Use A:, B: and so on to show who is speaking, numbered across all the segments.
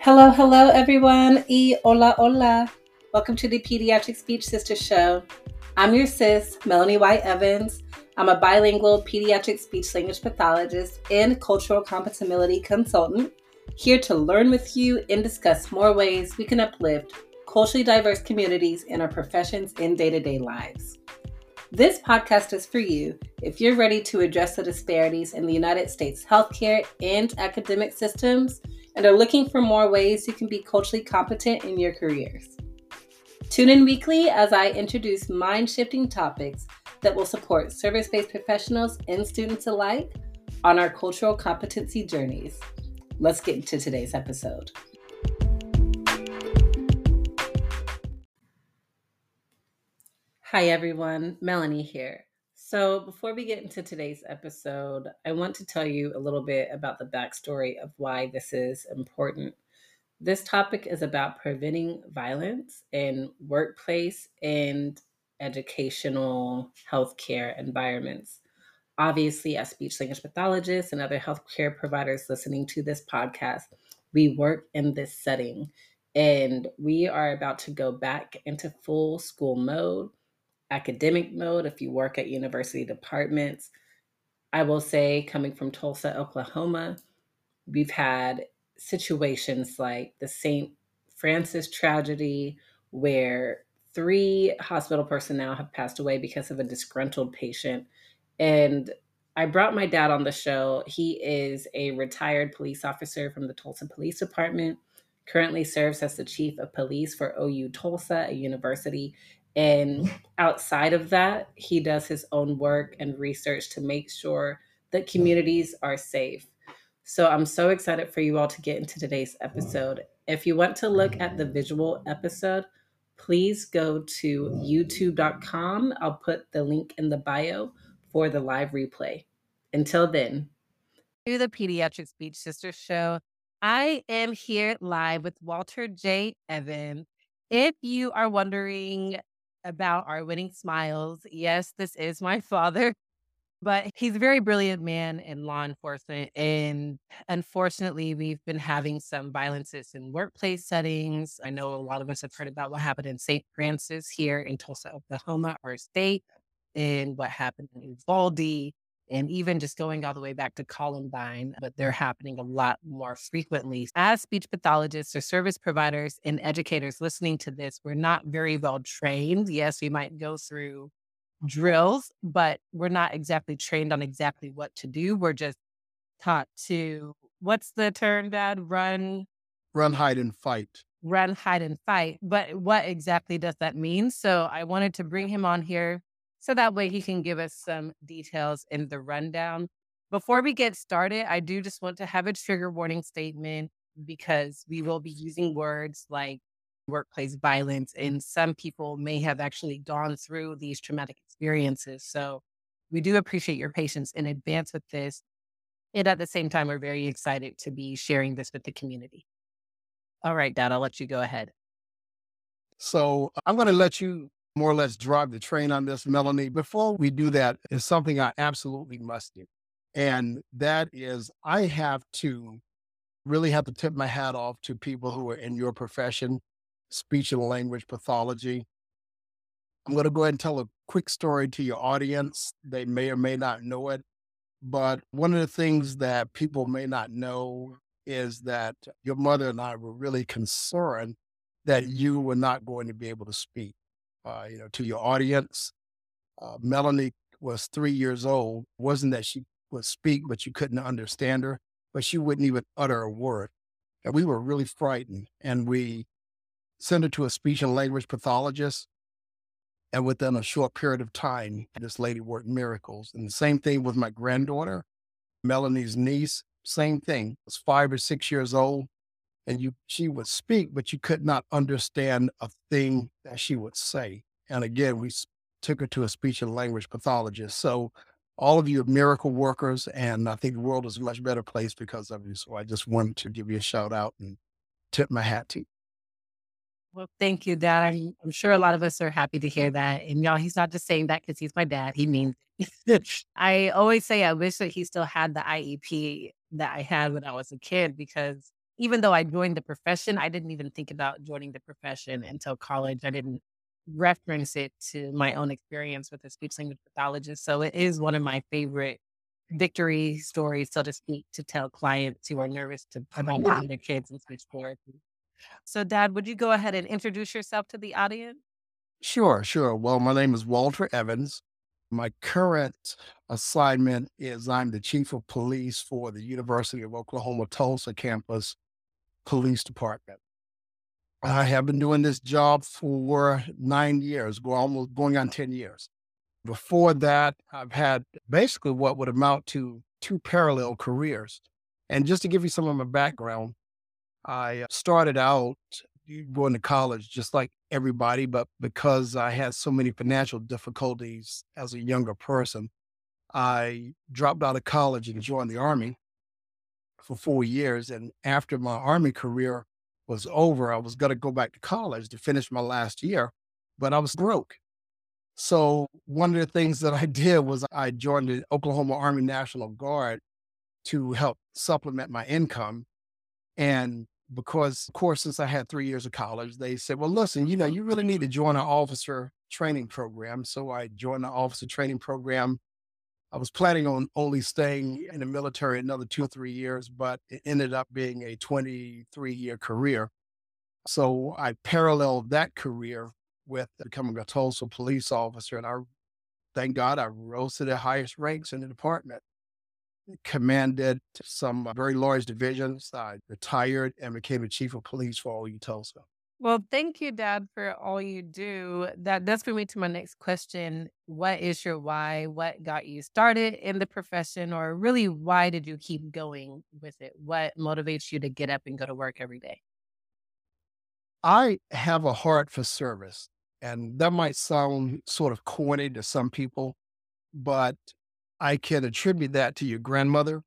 A: Hello, hello, everyone. E hola, hola. Welcome to the Pediatric Speech Sister Show. I'm your sis, Melanie White Evans. I'm a bilingual pediatric speech language pathologist and cultural compatibility consultant, here to learn with you and discuss more ways we can uplift culturally diverse communities in our professions and day to day lives. This podcast is for you if you're ready to address the disparities in the United States healthcare and academic systems and are looking for more ways you can be culturally competent in your careers. Tune in weekly as I introduce mind shifting topics that will support service based professionals and students alike on our cultural competency journeys. Let's get into today's episode. Hi, everyone. Melanie here. So, before we get into today's episode, I want to tell you a little bit about the backstory of why this is important. This topic is about preventing violence in workplace and educational healthcare environments. Obviously, as speech language pathologists and other healthcare providers listening to this podcast, we work in this setting and we are about to go back into full school mode academic mode, if you work at university departments. I will say, coming from Tulsa, Oklahoma, we've had situations like the St. Francis tragedy, where three hospital personnel have passed away because of a disgruntled patient. And I brought my dad on the show. He is a retired police officer from the Tulsa Police Department, currently serves as the chief of police for OU Tulsa, a university and outside of that, he does his own work and research to make sure that communities are safe. So I'm so excited for you all to get into today's episode. If you want to look at the visual episode, please go to youtube.com. I'll put the link in the bio for the live replay. Until then, to the Pediatric Speech Sisters show. I am here live with Walter J. Evans. If you are wondering about our winning smiles. Yes, this is my father, but he's a very brilliant man in law enforcement. And unfortunately, we've been having some violences in workplace settings. I know a lot of us have heard about what happened in St. Francis here in Tulsa, Oklahoma, our state, and what happened in Uvalde and even just going all the way back to Columbine, but they're happening a lot more frequently. As speech pathologists or service providers and educators listening to this, we're not very well trained. Yes, we might go through drills, but we're not exactly trained on exactly what to do. We're just taught to what's the term, Dad? Run,
B: run, hide, and fight.
A: Run, hide, and fight. But what exactly does that mean? So I wanted to bring him on here so that way he can give us some details in the rundown. Before we get started, I do just want to have a trigger warning statement because we will be using words like workplace violence, and some people may have actually gone through these traumatic experiences. So we do appreciate your patience in advance with this. And at the same time, we're very excited to be sharing this with the community. All right, Dad, I'll let you go ahead.
B: So I'm going to let you more or less drive the train on this, Melanie. Before we do that, is something I absolutely must do. And that is, I have to really have to tip my hat off to people who are in your profession, speech and language pathology. I'm going to go ahead and tell a quick story to your audience. They may or may not know it. But one of the things that people may not know is that your mother and I were really concerned that you were not going to be able to speak uh, you know, to your audience. Uh, Melanie was three years old. It wasn't that she would speak, but you couldn't understand her, but she wouldn't even utter a word. And we were really frightened. And we sent her to a speech and language pathologist. And within a short period of time, this lady worked miracles. And the same thing with my granddaughter, Melanie's niece, same thing. Was five or six years old and you she would speak, but you could not understand a thing that she would say. And again, we took her to a speech and language pathologist. So all of you are miracle workers, and I think the world is a much better place because of you. So I just wanted to give you a shout out and tip my hat to you.
A: Well, thank you, Dad. I'm, I'm sure a lot of us are happy to hear that. And y'all, he's not just saying that because he's my dad. He means it. I always say I wish that he still had the IEP that I had when I was a kid because even though I joined the profession, I didn't even think about joining the profession until college. I didn't reference it to my own experience with a speech language pathologist. So it is one of my favorite victory stories, so to speak, to tell clients who are nervous to about putting their kids in speech therapy. So, Dad, would you go ahead and introduce yourself to the audience?
B: Sure, sure. Well, my name is Walter Evans. My current assignment is I'm the chief of police for the University of Oklahoma Tulsa campus police department. I have been doing this job for nine years, almost going on 10 years. Before that, I've had basically what would amount to two parallel careers. And just to give you some of my background, I uh, started out going to college just like everybody, but because I had so many financial difficulties as a younger person, I dropped out of college and joined the Army for four years. And after my Army career was over, I was going to go back to college to finish my last year, but I was broke. So one of the things that I did was I joined the Oklahoma Army National Guard to help supplement my income. And because, of course, since I had three years of college, they said, well, listen, you know, you really need to join an officer training program. So I joined the officer training program. I was planning on only staying in the military another two or three years, but it ended up being a 23 year career. So I paralleled that career with becoming a Tulsa police officer. And I, thank God, I rose to the highest ranks in the department commanded some uh, very large divisions. I retired and became the chief of police for OU Tulsa.
A: Well, thank you, Dad, for all you do. That does bring me to my next question. What is your why? What got you started in the profession, or really, why did you keep going with it? What motivates you to get up and go to work every day?
B: I have a heart for service, and that might sound sort of corny to some people, but I can attribute that to your grandmother.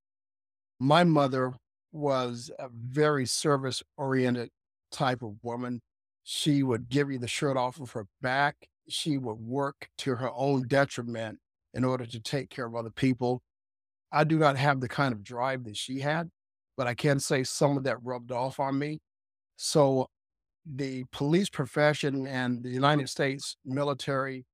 B: My mother was a very service oriented type of woman. She would give you the shirt off of her back. She would work to her own detriment in order to take care of other people. I do not have the kind of drive that she had, but I can say some of that rubbed off on me. So the police profession and the United States military,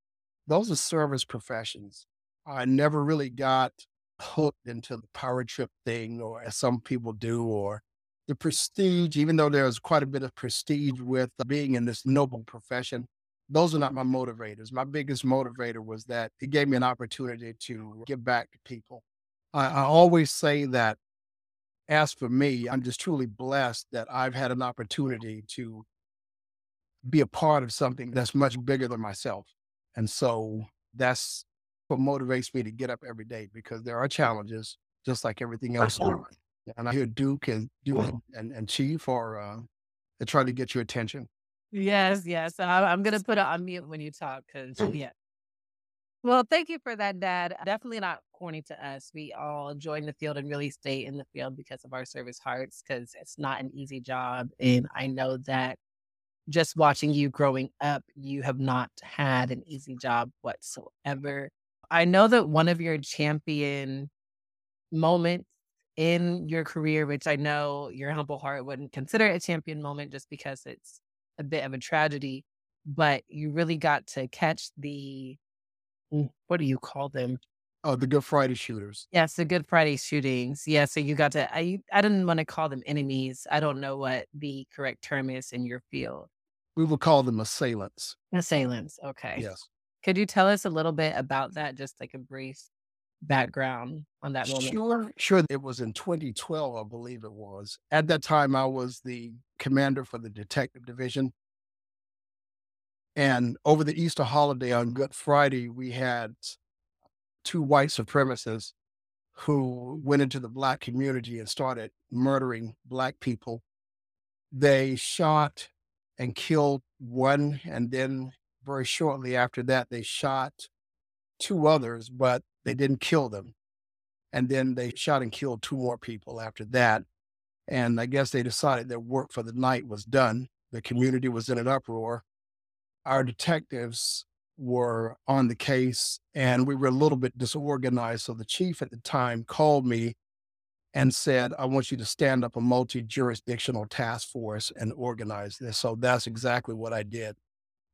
B: those are service professions. I never really got hooked into the power trip thing, or as some people do, or the prestige, even though there's quite a bit of prestige with being in this noble profession. Those are not my motivators. My biggest motivator was that it gave me an opportunity to give back to people. I, I always say that as for me, I'm just truly blessed that I've had an opportunity to be a part of something that's much bigger than myself. And so that's what motivates me to get up every day because there are challenges just like everything else. And I hear Duke and Duke and, and Chief are uh, they try to get your attention.
A: Yes, yes. I, I'm gonna put it on mute when you talk because yeah. Well, thank you for that, Dad. Definitely not corny to us. We all join the field and really stay in the field because of our service hearts because it's not an easy job. And I know that just watching you growing up, you have not had an easy job whatsoever. I know that one of your champion moments in your career, which I know your humble heart wouldn't consider a champion moment just because it's a bit of a tragedy, but you really got to catch the what do you call them?
B: Oh, the Good Friday shooters.
A: Yes, the Good Friday shootings. Yeah, so you got to I I didn't want to call them enemies. I don't know what the correct term is in your field.
B: We will call them assailants.
A: Assailants. Okay.
B: Yes.
A: Could you tell us a little bit about that? Just like a brief background on that moment.
B: Sure, sure. It was in 2012, I believe it was. At that time, I was the commander for the detective division. And over the Easter holiday on Good Friday, we had two white supremacists who went into the black community and started murdering black people. They shot and killed one and then very shortly after that, they shot two others, but they didn't kill them. And then they shot and killed two more people after that. And I guess they decided their work for the night was done. The community was in an uproar. Our detectives were on the case and we were a little bit disorganized. So the chief at the time called me and said, I want you to stand up a multi jurisdictional task force and organize this. So that's exactly what I did.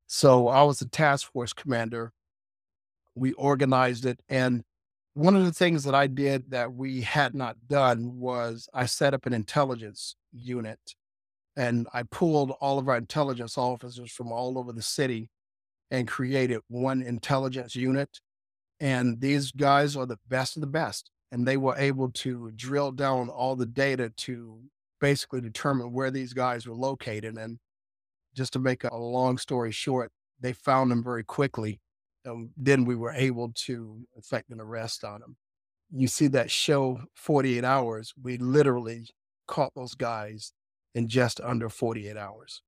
B: So I was the task force commander. We organized it. And one of the things that I did that we had not done was I set up an intelligence unit and I pulled all of our intelligence officers from all over the city and created one intelligence unit. And these guys are the best of the best. And they were able to drill down all the data to basically determine where these guys were located. And just to make a long story short, they found them very quickly. And then we were able to effect an arrest on them. You see that show 48 hours, we literally caught those guys in just under 48 hours.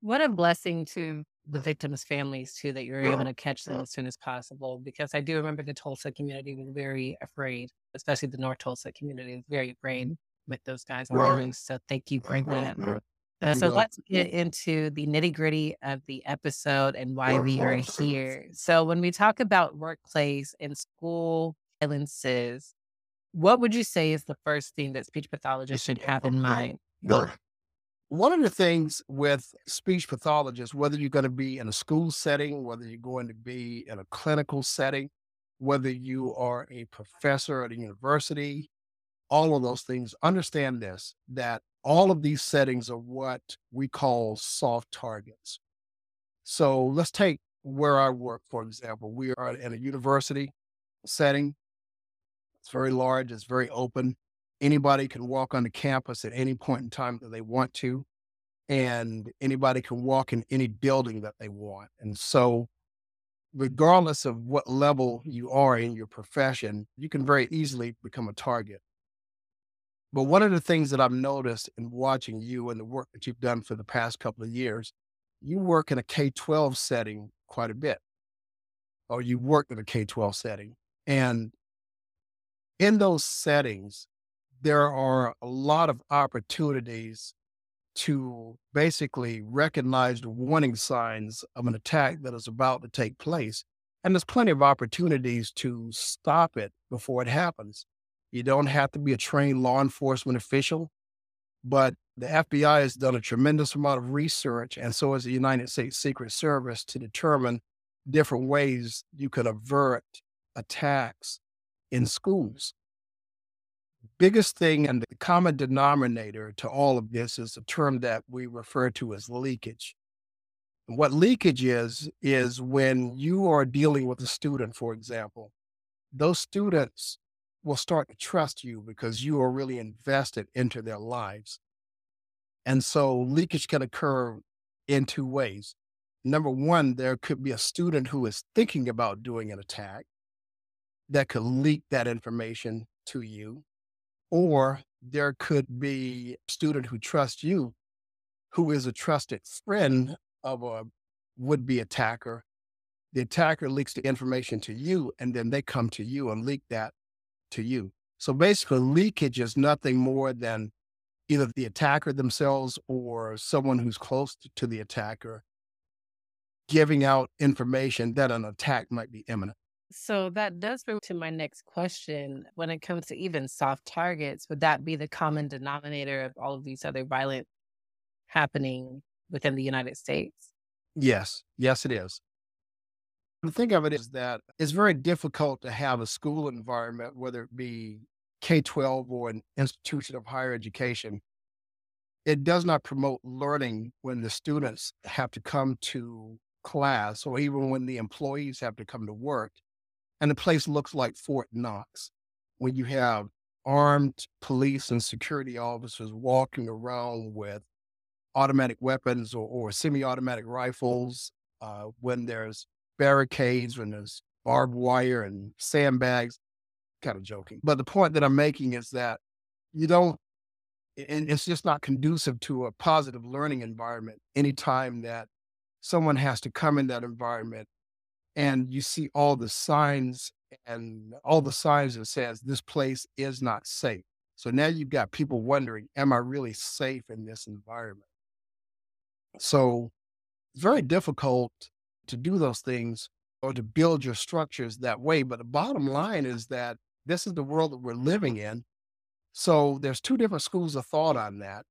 A: What a blessing to the victims' families too that you're able to catch them as soon as possible. Because I do remember the Tulsa community was very afraid, especially the North Tulsa community was very afraid with those guys So thank you for that. Uh, so let's get into the nitty gritty of the episode and why we are here. So when we talk about workplace and school violences, what would you say is the first thing that speech pathologists should have in mind?
B: One of the things with speech pathologists, whether you're going to be in a school setting, whether you're going to be in a clinical setting, whether you are a professor at a university, all of those things, understand this that all of these settings are what we call soft targets. So let's take where I work, for example. We are in a university setting. It's very large, it's very open. Anybody can walk on the campus at any point in time that they want to, and anybody can walk in any building that they want. And so, regardless of what level you are in your profession, you can very easily become a target. But one of the things that I've noticed in watching you and the work that you've done for the past couple of years, you work in a K 12 setting quite a bit, or you worked in a K 12 setting. And in those settings, there are a lot of opportunities to basically recognize the warning signs of an attack that is about to take place. And there's plenty of opportunities to stop it before it happens. You don't have to be a trained law enforcement official, but the FBI has done a tremendous amount of research, and so has the United States Secret Service to determine different ways you could avert attacks in schools. Biggest thing and the common denominator to all of this is a term that we refer to as leakage. what leakage is, is when you are dealing with a student, for example, those students will start to trust you because you are really invested into their lives. And so leakage can occur in two ways. Number one, there could be a student who is thinking about doing an attack that could leak that information to you. Or there could be a student who trusts you, who is a trusted friend of a would be attacker. The attacker leaks the information to you, and then they come to you and leak that to you. So basically, leakage is nothing more than either the attacker themselves or someone who's close to the attacker giving out information that an attack might be imminent.
A: So that does bring to my next question. When it comes to even soft targets, would that be the common denominator of all of these other violent happening within the United States?
B: Yes, yes, it is. The thing of it is that it's very difficult to have a school environment, whether it be K 12 or an institution of higher education. It does not promote learning when the students have to come to class or even when the employees have to come to work. And the place looks like Fort Knox when you have armed police and security officers walking around with automatic weapons or, or semi automatic rifles, uh, when there's barricades, and there's barbed wire and sandbags. Kind of joking. But the point that I'm making is that you don't, and it's just not conducive to a positive learning environment anytime that someone has to come in that environment and you see all the signs and all the signs that says this place is not safe. So now you've got people wondering, am I really safe in this environment? So it's very difficult to do those things or to build your structures that way. But the bottom line is that this is the world that we're living in. So there's two different schools of thought on that.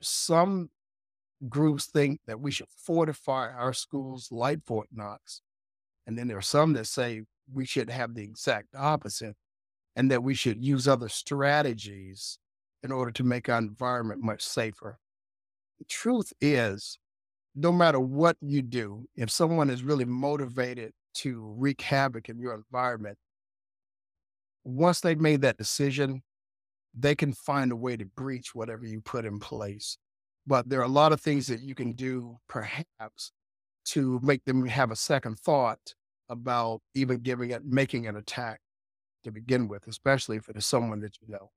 B: Some groups think that we should fortify our schools like Fort Knox. And then there are some that say we should have the exact opposite and that we should use other strategies in order to make our environment much safer. The truth is, no matter what you do, if someone is really motivated to wreak havoc in your environment, once they've made that decision, they can find a way to breach whatever you put in place. But there are a lot of things that you can do, perhaps, to make them have a second thought about even giving it, making an attack to begin with, especially if it is someone that you know.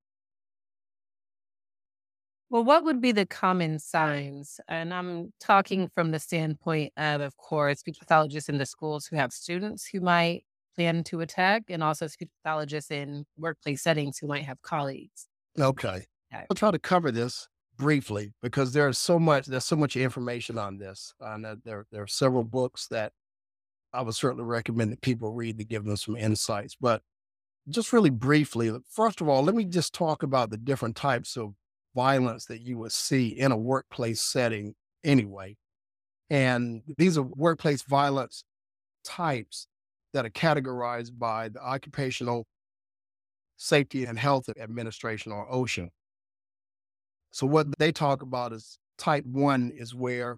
A: Well, what would be the common signs? And I'm talking from the standpoint of, of course, speech pathologists in the schools who have students who might plan to attack, and also speech pathologists in workplace settings who might have colleagues.
B: Okay. okay. I'll try to cover this briefly because there's so much there's so much information on this. And uh, there there are several books that I would certainly recommend that people read to give them some insights. But just really briefly, first of all, let me just talk about the different types of violence that you would see in a workplace setting anyway. And these are workplace violence types that are categorized by the Occupational Safety and Health Administration or OSHA. So, what they talk about is type one is where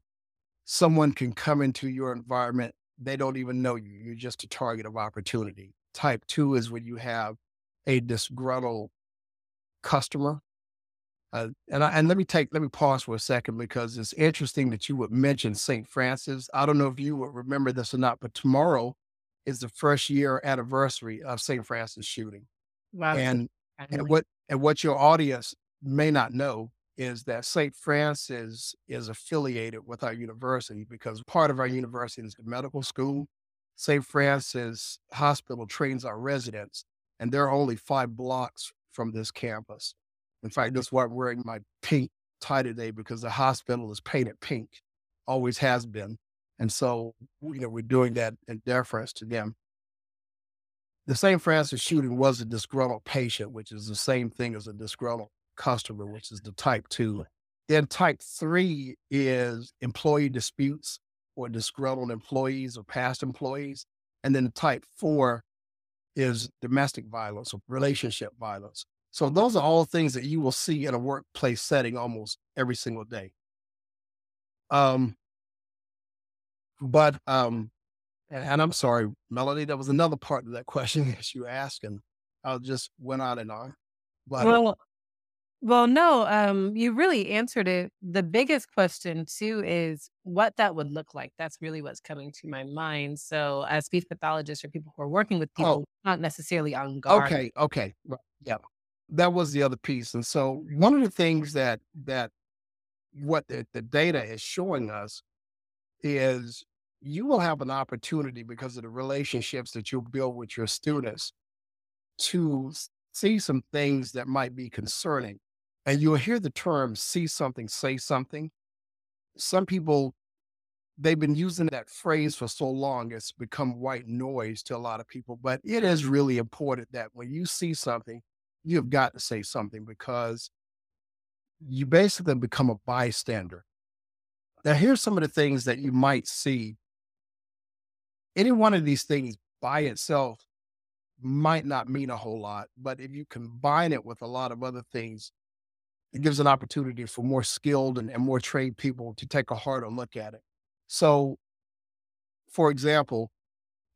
B: someone can come into your environment, they don't even know you, you're just a target of opportunity. Type two is when you have a disgruntled customer uh, and I, and let me take let me pause for a second because it's interesting that you would mention St. Francis. I don't know if you would remember this or not, but tomorrow is the first year anniversary of St. Francis shooting. Wow. And and what and what your audience may not know is that St. Francis is affiliated with our university because part of our university is the medical school. St. Francis Hospital trains our residents, and they're only five blocks from this campus. In fact, that's why I'm wearing my pink tie today because the hospital is painted pink, always has been. And so, you know, we're doing that in deference to them. The St. Francis shooting was a disgruntled patient, which is the same thing as a disgruntled customer, which is the type two. Then type three is employee disputes or disgruntled employees or past employees. And then the type four is domestic violence or relationship violence. So those are all things that you will see in a workplace setting almost every single day. Um, but um, and, and I'm sorry, Melody, that was another part of that question that you asked, and I just went on and on.
A: But well, well, no, um, you really answered it. The biggest question too is what that would look like. That's really what's coming to my mind. So, as speech pathologists or people who are working with oh. people, oh, not necessarily on guard.
B: Okay, okay, yeah that was the other piece. And so one of the things that that what the, the data is showing us is you will have an opportunity because of the relationships that you build with your students to see some things that might be concerning. And you'll hear the term see something, say something. Some people, they've been using that phrase for so long, it's become white noise to a lot of people. But it is really important that when you see something, you have got to say something because you basically become a bystander. Now, here's some of the things that you might see. Any one of these things by itself might not mean a whole lot, but if you combine it with a lot of other things, it gives an opportunity for more skilled and, and more trained people to take a harder look at it. So, for example,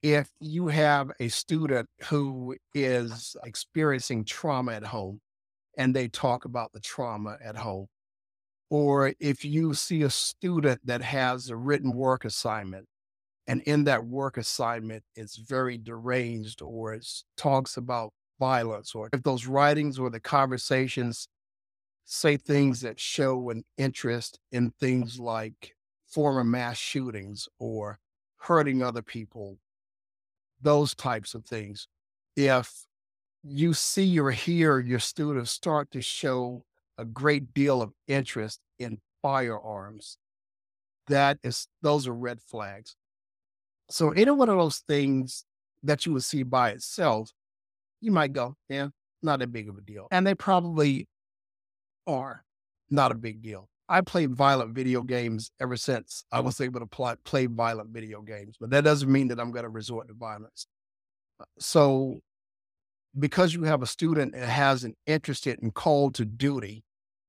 B: if you have a student who is experiencing trauma at home and they talk about the trauma at home, or if you see a student that has a written work assignment and in that work assignment it's very deranged or it talks about violence, or if those writings or the conversations say things that show an interest in things like former mass shootings or hurting other people those types of things. If you see or hear your students start to show a great deal of interest in firearms, that is, those are red flags. So, any one of those things that you would see by itself You might go, yeah, not a big of a deal. And they probably are not a big deal. I played violent video games ever since I was able to play, violent video games, but that doesn't mean that I'm going to resort to violence. Uh, so, because you have a student that has an interest in call to duty,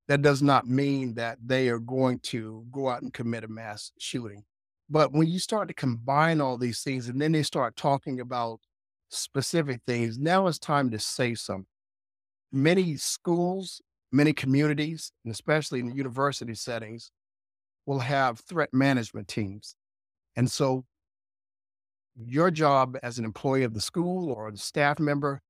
B: that does not mean that they are going to go out and commit a mass shooting. But when you start to combine all these things and then they start talking about specific things, now it's time to say something. Many schools, many communities, and especially in university settings, will have threat management teams. And so your job as an employee of the school or the staff member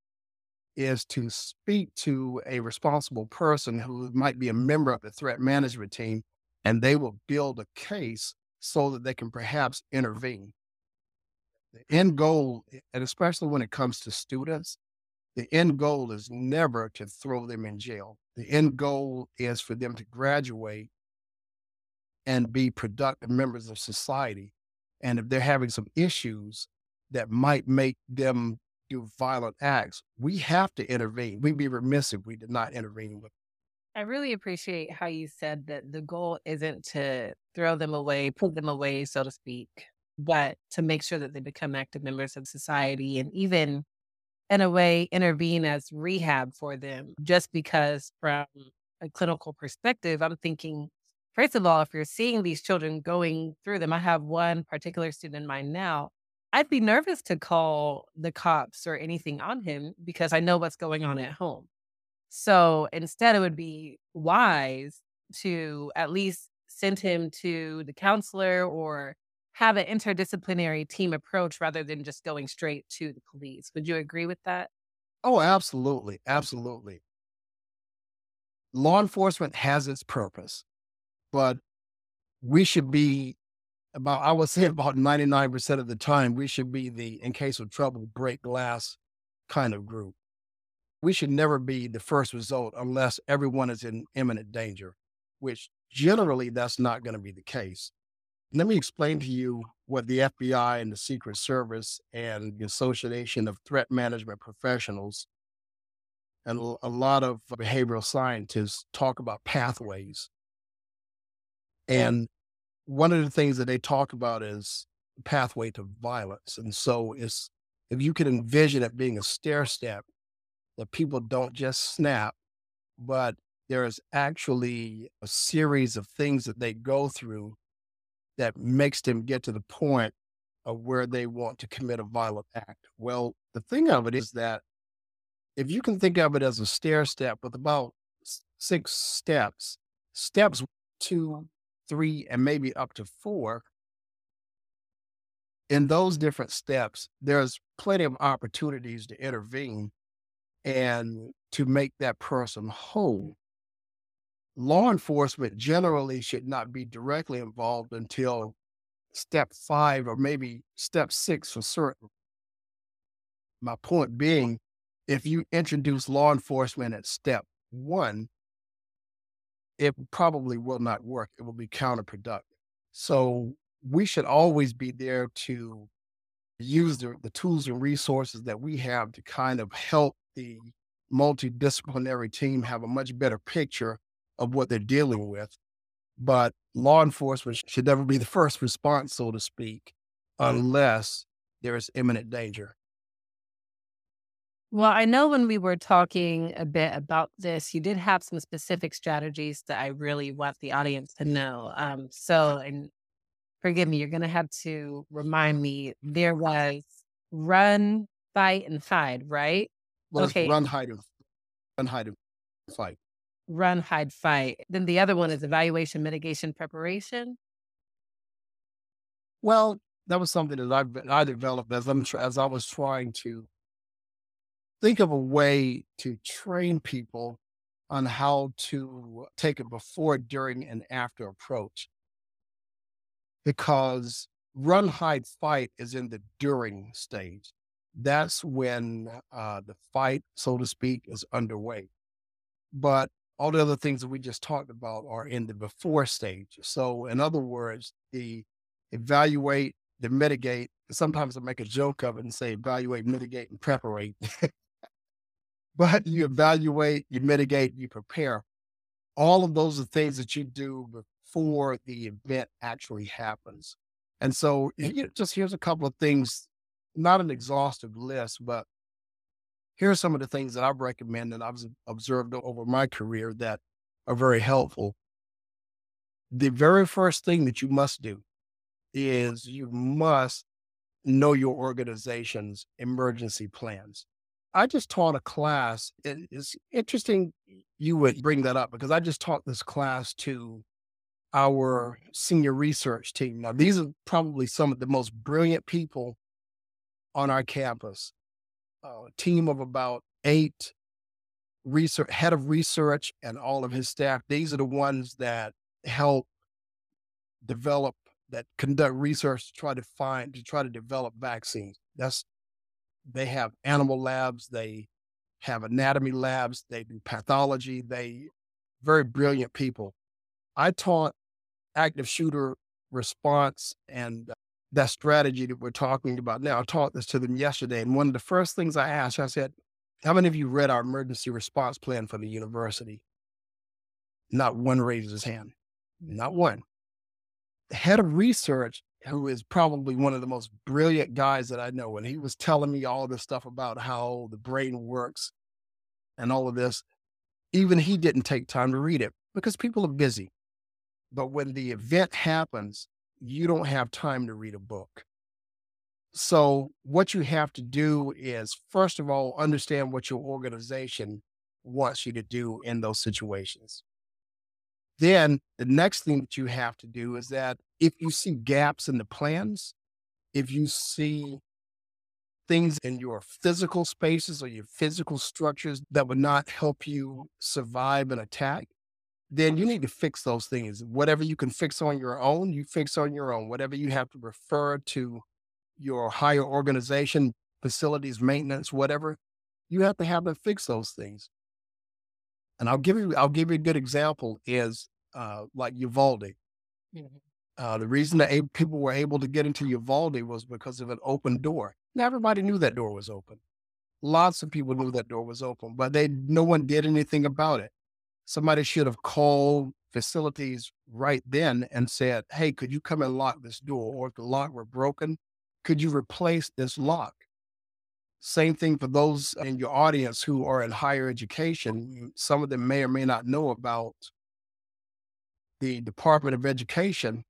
B: is to speak to a responsible person who might be a member of the threat management team, and they will build a case so that they can perhaps intervene. The end goal, and especially when it comes to students, the end goal is never to throw them in jail. The end goal is for them to graduate and be productive members of society. And if they're having some issues that might make them do violent acts, we have to intervene. We'd be remiss if we did not intervene with.
A: I really appreciate how you said that the goal isn't to throw them away, put them away, so to speak, but to make sure that they become active members of society and even in a way intervene as rehab for them. Just because from a clinical perspective, I'm thinking, first of all, if you're seeing these children going through them, I have one particular student in mind now I'd be nervous to call the cops or anything on him because I know what's going on at home. So instead, it would be wise to at least send him to the counselor or have an interdisciplinary team approach rather than just going straight to the police. Would you agree with that?
B: Oh, absolutely. Absolutely. Law enforcement has its purpose, but we should be about I would say about 99% of the time, we should be the in case of trouble, break glass kind of group. We should never be the first result unless everyone is in imminent danger, which generally that's not going to be the case. Let me explain to you what the FBI and the Secret Service and the Association of Threat Management Professionals and a lot of behavioral scientists talk about pathways. And one of the things that they talk about is pathway to violence. And so it's if you can envision it being a stair step, that people don't just snap, but there is actually a series of things that they go through that makes them get to the point of where they want to commit a violent act. Well, the thing of it is that if you can think of it as a stair step with about six steps, steps two three, and maybe up to four, in those different steps, there's plenty of opportunities to intervene and to make that person whole. Law enforcement generally should not be directly involved until step five or maybe step six for certain. My point being, if you introduce law enforcement at step one, it probably will not work. It will be counterproductive. So we should always be there to use the, the tools and resources that we have to kind of help the multidisciplinary team have a much better picture of what they're dealing with. But law enforcement should never be the first response, so to speak, unless there is imminent danger.
A: Well, I know when we were talking a bit about this, you did have some specific strategies that I really want the audience to know. Um, so, and forgive me, you're going to have to remind me. There was run, fight, and hide, right?
B: Well, okay. Run, hide, and run, hide, and fight.
A: Run, hide, fight. Then the other one is evaluation, mitigation, preparation.
B: Well, that was something that I I developed as I'm as I was trying to think of a way to train people on how to take a before, during, and after approach. Because run, hide, fight is in the during stage. That's when uh, the fight, so to speak, is underway. But all the other things that we just talked about are in the before stage. So, in other words, the evaluate, the mitigate. Sometimes I make a joke of it and say evaluate, mitigate, and preparate. but you evaluate, you mitigate, you prepare. All of those are things that you do before the event actually happens. And so, you know, just here's a couple of things, not an exhaustive list, but here are some of the things that I've recommended I've observed over my career that are very helpful. The very first thing that you must do is you must know your organization's emergency plans. I just taught a class. It's interesting you would bring that up because I just taught this class to our senior research team. Now, these are probably some of the most brilliant people on our campus. A team of about eight research head of research and all of his staff. These are the ones that help develop that conduct research to try to find to try to develop vaccines. That's they have animal labs, they have anatomy labs, they do pathology, they very brilliant people. I taught active shooter response and that strategy that we're talking about now. I taught this to them yesterday. And one of the first things I asked, I said, How many of you read our emergency response plan for the university? Not one raised his hand. Not one The head of research who is probably one of the most brilliant guys that I know. And he was telling me all this stuff about how the brain works and all of this. Even he didn't take time to read it because people are busy. But when the event happens, you don't have time to read a book. So, what you have to do is, first of all, understand what your organization wants you to do in those situations. Then the next thing that you have to do is that if you see gaps in the plans, if you see things in your physical spaces or your physical structures that would not help you survive an attack, then you need to fix those things. Whatever you can fix on your own, you fix on your own. Whatever you have to refer to your higher organization, facilities, maintenance, whatever, you have to have them fix those things. And I'll give you I'll give you a good example is uh, like Uvalde. Mm-hmm. Uh, the reason that a- people were able to get into Uvalde was because of an open door. Now everybody knew that door was open. Lots of people knew that door was open, but they no one did anything about it. Somebody should have called facilities right then and said, "Hey, could you come and lock this door? Or if the lock were broken, could you replace this lock?" Same thing for those in your audience who are in higher education. Some of them may or may not know about the Department of Education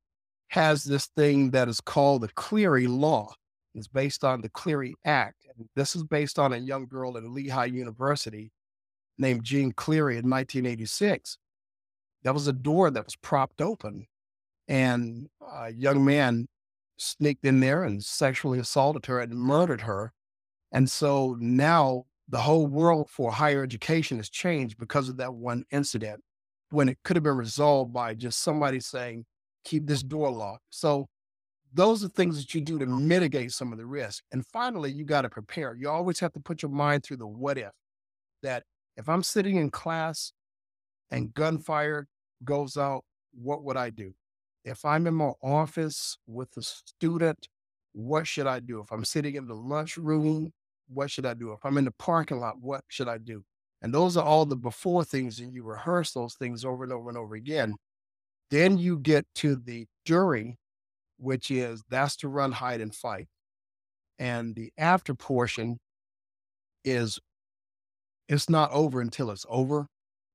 B: has this thing that is called the Clery Law. It's based on the Clery Act. And this is based on a young girl at Lehigh University named Jeanne Clery in 1986. That was a door that was propped open, and a young man sneaked in there and sexually assaulted her and murdered her and so now the whole world for higher education has changed because of that one incident when it could have been resolved by just somebody saying, keep this door locked. So those are things that you do to mitigate some of the risk. And finally, you got to prepare. You always have to put your mind through the what if that if I'm sitting in class and gunfire goes out, what would I do? If I'm in my office with a student, what should I do? If I'm sitting in the lunchroom what should I do? If I'm in the parking lot, what should I do? And those are all the before things, and you rehearse those things over and over and over again. Then you get to the during, which is that's to run, hide, and fight. And the after portion is it's not over until it's over.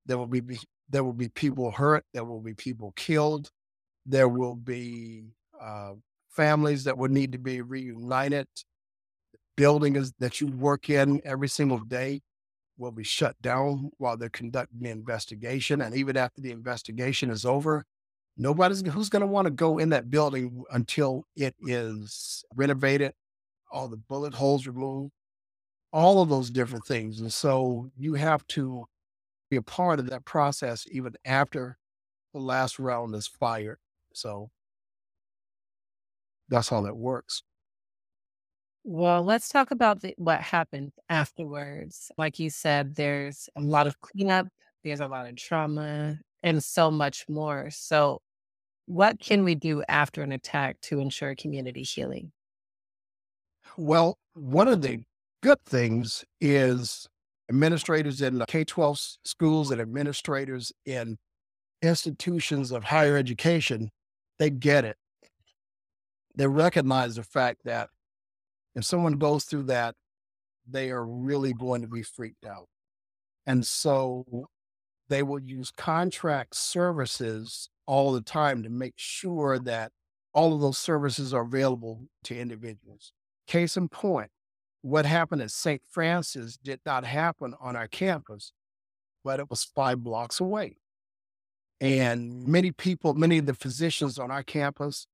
B: There will be there will be people hurt. There will be people killed. There will be uh, families that will need to be reunited building is, that you work in every single day will be shut down while they're conducting the investigation. And even after the investigation is over, nobody's who's going to want to go in that building until it is renovated, all the bullet holes removed, all of those different things. And so you have to be a part of that process even after the last round is fired. So that's how that works.
A: Well, let's talk about the, what happened afterwards. Like you said, there's a lot of cleanup, there's a lot of trauma, and so much more. So, what can we do after an attack to ensure community healing?
B: Well, one of the good things is administrators in K 12 schools and administrators in institutions of higher education, they get it. They recognize the fact that if someone goes through that, they are really going to be freaked out. And so they will use contract services all the time to make sure that all of those services are available to individuals. Case in point, what happened at St. Francis did not happen on our campus, but it was five blocks away. And many people, many of the physicians on our campus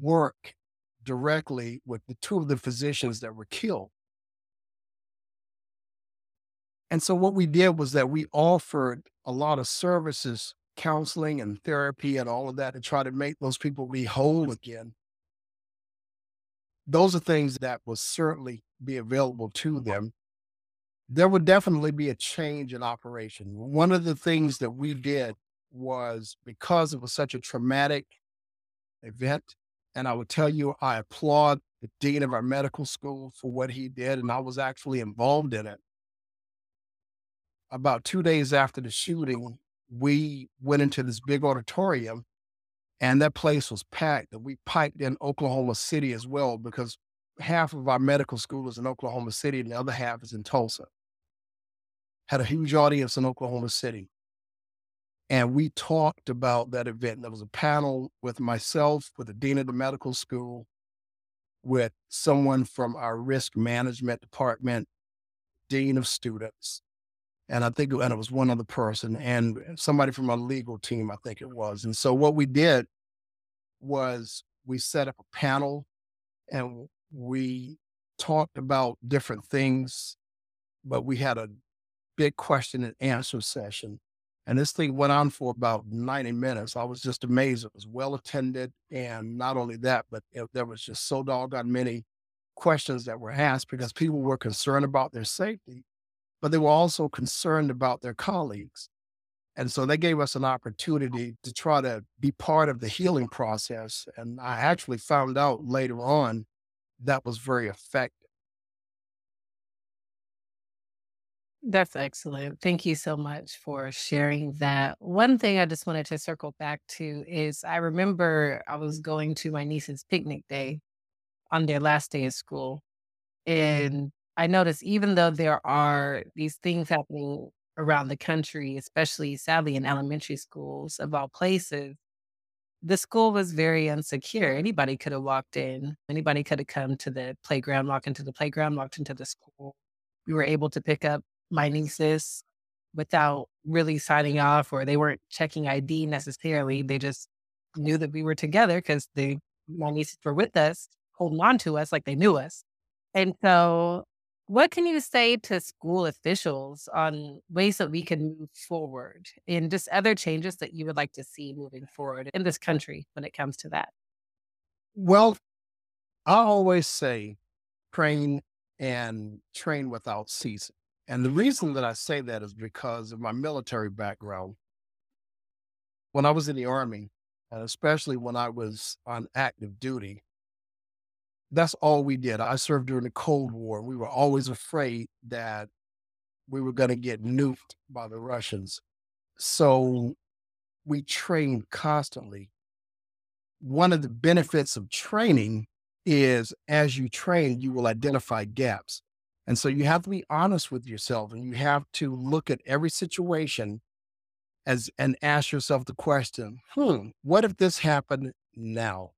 B: work directly with the two of the physicians that were killed. And so what we did was that we offered a lot of services, counseling and therapy and all of that to try to make those people be whole again. Those are things that will certainly be available to mm-hmm. them. There would definitely be a change in operation. One of the things that we did was because it was such a traumatic event, and I would tell you, I applaud the dean of our medical school for what he did, and I was actually involved in it about two days after the shooting, we went into this big auditorium and that place was packed. And we piped in Oklahoma City as well because half of our medical school is in Oklahoma City and the other half is in Tulsa. Had a huge audience in Oklahoma City. And we talked about that event. There was a panel with myself, with the dean of the medical school, with someone from our risk management department, dean of students, and I think and it was one other person and somebody from our legal team, I think it was. And so what we did was we set up a panel and we talked about different things, but we had a big question and answer session. And this thing went on for about 90 minutes. I was just amazed. It was well attended. And not only that, but it, there was just so doggone many questions that were asked because people were concerned about their safety but they were also concerned about their colleagues. And so they gave us an opportunity to try to be part of the healing process. And I actually found out later on that was very effective.
A: That's excellent. Thank you so much for sharing that. One thing I just wanted to circle back to is I remember I was going to my niece's picnic day on their last day of school. Mm-hmm. And I notice even though there are these things happening around the country, especially sadly in elementary schools of all places, the school was very unsecure. Anybody could have walked in, anybody could have come to the playground, walked into the playground, walked into the school. We were able to pick up my nieces without really signing off, or they weren't checking ID necessarily. They just knew that we were together because my nieces were with us, holding on to us like they knew us. And so what can you say to school officials on ways that we can move forward and just other changes that you would like to see moving forward in this country when it comes to that?
B: Well, I always say train and train without ceasing. And the reason that I say that is because of my military background. When I was in the Army, and especially when I was on active duty, that's all we did. I served during the Cold War. We were always afraid that we were going to get nuked by the Russians. So we trained constantly. One of the benefits of training is as you train, you will identify gaps. And so you have to be honest with yourself and you have to look at every situation as and ask yourself the question, hmm, what if this happened now?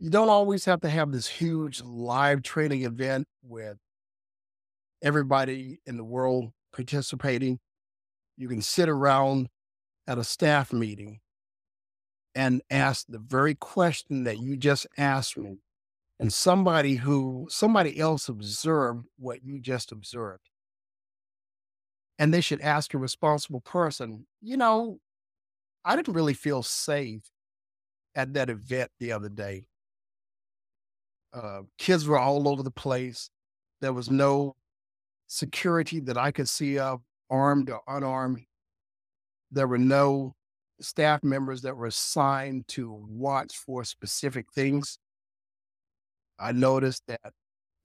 B: You don't always have to have this huge live training event with everybody in the world participating. You can sit around at a staff meeting and ask the very question that you just asked me. And somebody who, somebody else observed what you just observed. And they should ask a responsible person, you know, I didn't really feel safe at that event the other day. Uh, kids were all over the place. There was no security that I could see of, armed or unarmed. There were no staff members that were assigned to watch for specific things. I noticed that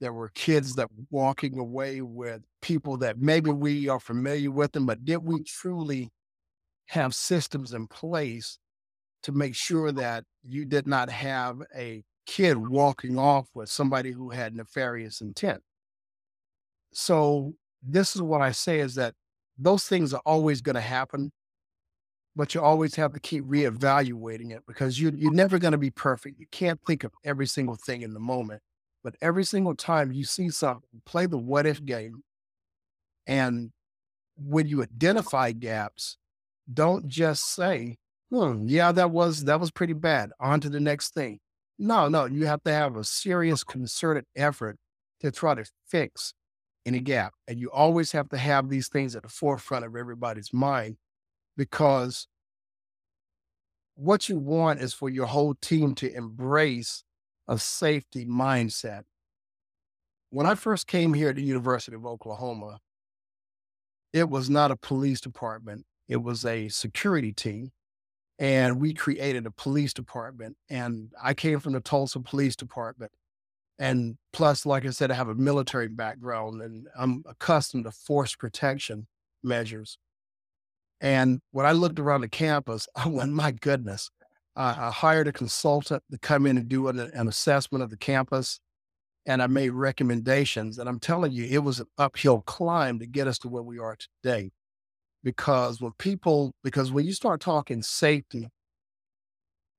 B: There were kids that were walking away with people that maybe we are familiar with them, but did we truly have systems in place to make sure that you did not have a kid walking off with somebody who had nefarious intent? So this is what I say is that those things are always going to happen, but you always have to keep reevaluating it because you, you're never going to be perfect. You can't think of every single thing in the moment, but every single time you see something, play the what if game. And when you identify gaps, don't just say, hmm, yeah, that was that was pretty bad. On to the next thing. No, no, you have to have a serious concerted effort to try to fix any gap. And you always have to have these things at the forefront of everybody's mind because what you want is for your whole team to embrace a safety mindset. When I first came here at the University of Oklahoma, it was not a police department, it was a security team. And we created a police department. And I came from the Tulsa Police Department. And plus, like I said, I have a military background and I'm accustomed to force protection measures. And when I looked around the campus, oh, I went, my goodness, I hired a consultant to come in and do an, an assessment of the campus. And I made recommendations. And I'm telling you, it was an uphill climb to get us to where we are today. Because when people, because when you start talking safety,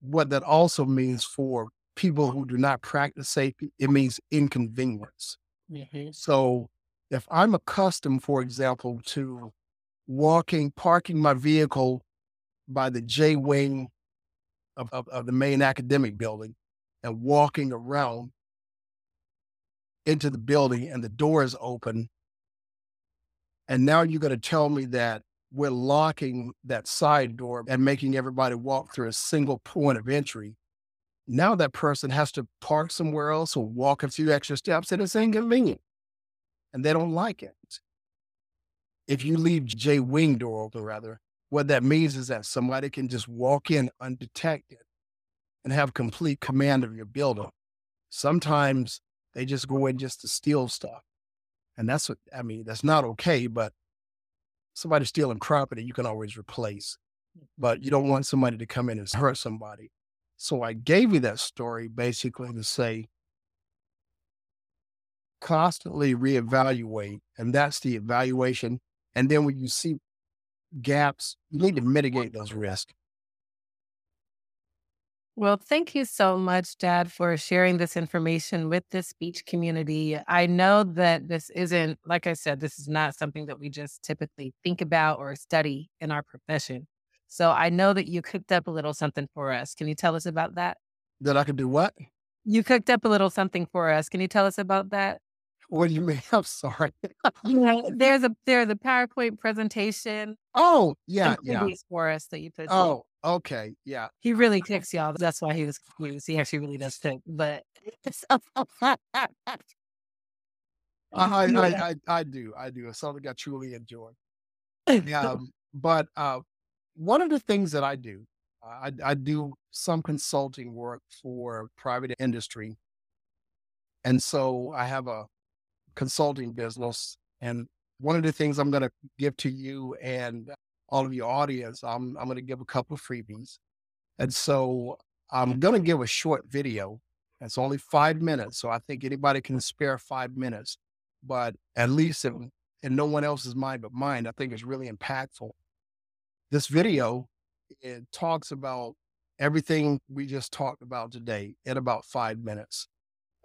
B: what that also means for people who do not practice safety, it means inconvenience. Mm-hmm. So if I'm accustomed, for example, to walking, parking my vehicle by the J wing of, of, of, the main academic building and walking around into the building and the door is open. And now you're going to tell me that we're locking that side door and making everybody walk through a single point of entry now that person has to park somewhere else or walk a few extra steps and it's inconvenient and they don't like it. If you leave J wing door open, rather, what that means is that somebody can just walk in undetected and have complete command of your building. Sometimes they just go in just to steal stuff. And that's what, I mean, that's not okay, but somebody stealing property, you can always replace. But you don't want somebody to come in and hurt somebody. So I gave you that story basically to say, constantly reevaluate. And that's the evaluation. And then when you see gaps, you need to mitigate those risks.
A: Well, thank you so much, Dad, for sharing this information with the speech community. I know that this isn't, like I said, this is not something that we just typically think about or study in our profession. So I know that you cooked up a little something for us. Can you tell us about that?
B: That I can do what?
A: You cooked up a little something for us. Can you tell us about that?
B: What do you mean? I'm sorry.
A: there's a there's a PowerPoint presentation.
B: Oh, yeah, yeah.
A: For us that you put.
B: Oh, okay, yeah.
A: He really cooks, y'all. That's why he was confused. He actually really does cook, but.
B: I, I, I, I do. I do. It's something I truly enjoy. Yeah, um, but uh, one of the things that I do, I, I do some consulting work for private industry. And so I have a consulting business. And one of the things I'm going to give to you and all of your audience, I'm, I'm going to give a couple of freebies. And so I'm going to give a short video. It's only five minutes. So I think anybody can spare five minutes. But at least in, in no one else's mind but mine, I think it's really impactful this video it talks about everything we just talked about today in about five minutes.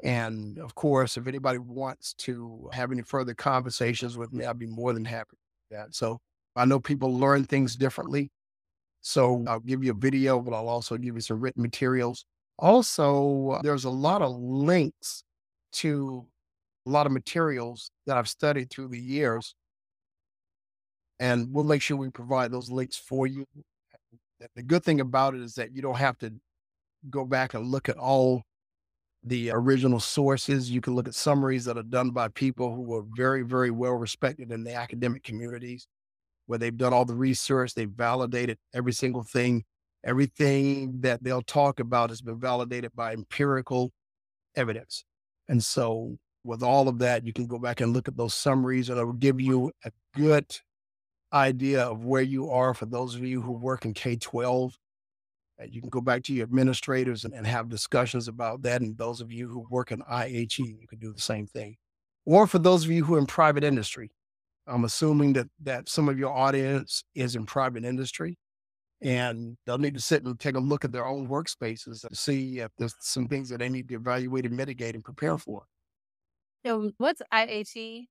B: And of course, if anybody wants to have any further conversations with me, I'd be more than happy to that. So I know people learn things differently. So I'll give you a video, but I'll also give you some written materials. Also, uh, there's a lot of links to a lot of materials that I've studied through the years and we'll make sure we provide those links for you. The good thing about it is that you don't have to go back and look at all the original sources. You can look at summaries that are done by people who are very, very well respected in the academic communities, where they've done all the research, they've validated every single thing. Everything that they'll talk about has been validated by empirical evidence. And so with all of that, you can go back and look at those summaries and it'll give you a good idea of where you are for those of you who work in K 12. and You can go back to your administrators and, and, have discussions about that. And those of you who work in IHE, you can do the same thing. Or for those of you who are in private industry, I'm assuming that that some of your audience is in private industry and they'll need to sit and take a look at their own workspaces to see if there's some things that they need to evaluate and mitigate and prepare for.
A: So what's IHE?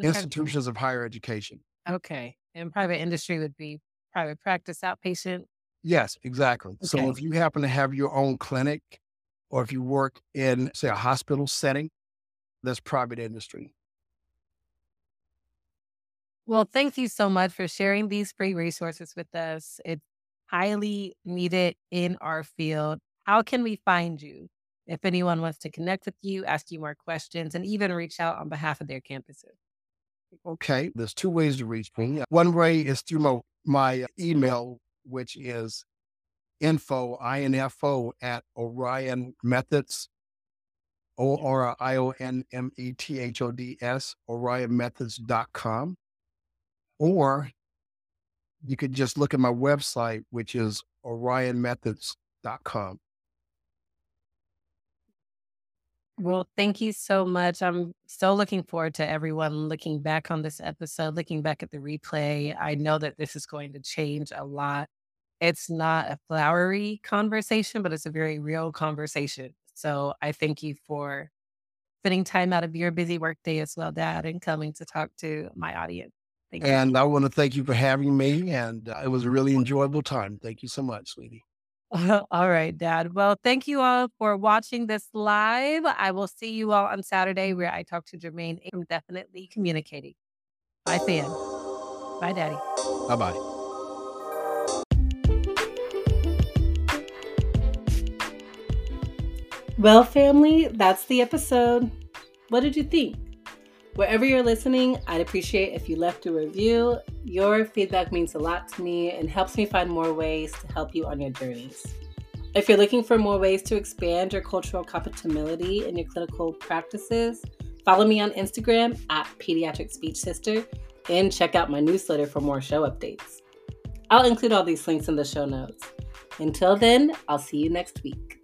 B: Institutions of higher education.
A: Okay. And private industry would be private practice, outpatient.
B: Yes, exactly. Okay. So if you happen to have your own clinic or if you work in, say, a hospital setting, that's private industry.
A: Well, thank you so much for sharing these free resources with us. It's highly needed in our field. How can we find you if anyone wants to connect with you, ask you more questions, and even reach out on behalf of their campuses?
B: Okay, there's two ways to reach me. One way is through my, my email, which is info, info at Orion Methods, O R I O N M E T H O D S, orionmethods.com. Or you could just look at my website, which is orionmethods.com.
A: Well, thank you so much. I'm so looking forward to everyone looking back on this episode, looking back at the replay. I know that this is going to change a lot. It's not a flowery conversation, but it's a very real conversation. So I thank you for spending time out of your busy workday as well, Dad, and coming to talk to my audience.
B: Thank and you. I want to thank you for having me. And uh, it was a really enjoyable time. Thank you so much, sweetie.
A: all right, Dad. Well, thank you all for watching this live. I will see you all on Saturday where I talk to Jermaine from Definitely Communicating. Bye, fan. Bye, Daddy.
B: Bye bye.
A: Well, family, that's the episode. What did you think? Wherever you're listening, I'd appreciate if you left a review. Your feedback means a lot to me and helps me find more ways to help you on your journeys. If you're looking for more ways to expand your cultural compatibility in your clinical practices, follow me on Instagram at Pediatric Speech Sister and check out my newsletter for more show updates. I'll include all these links in the show notes. Until then, I'll see you next week.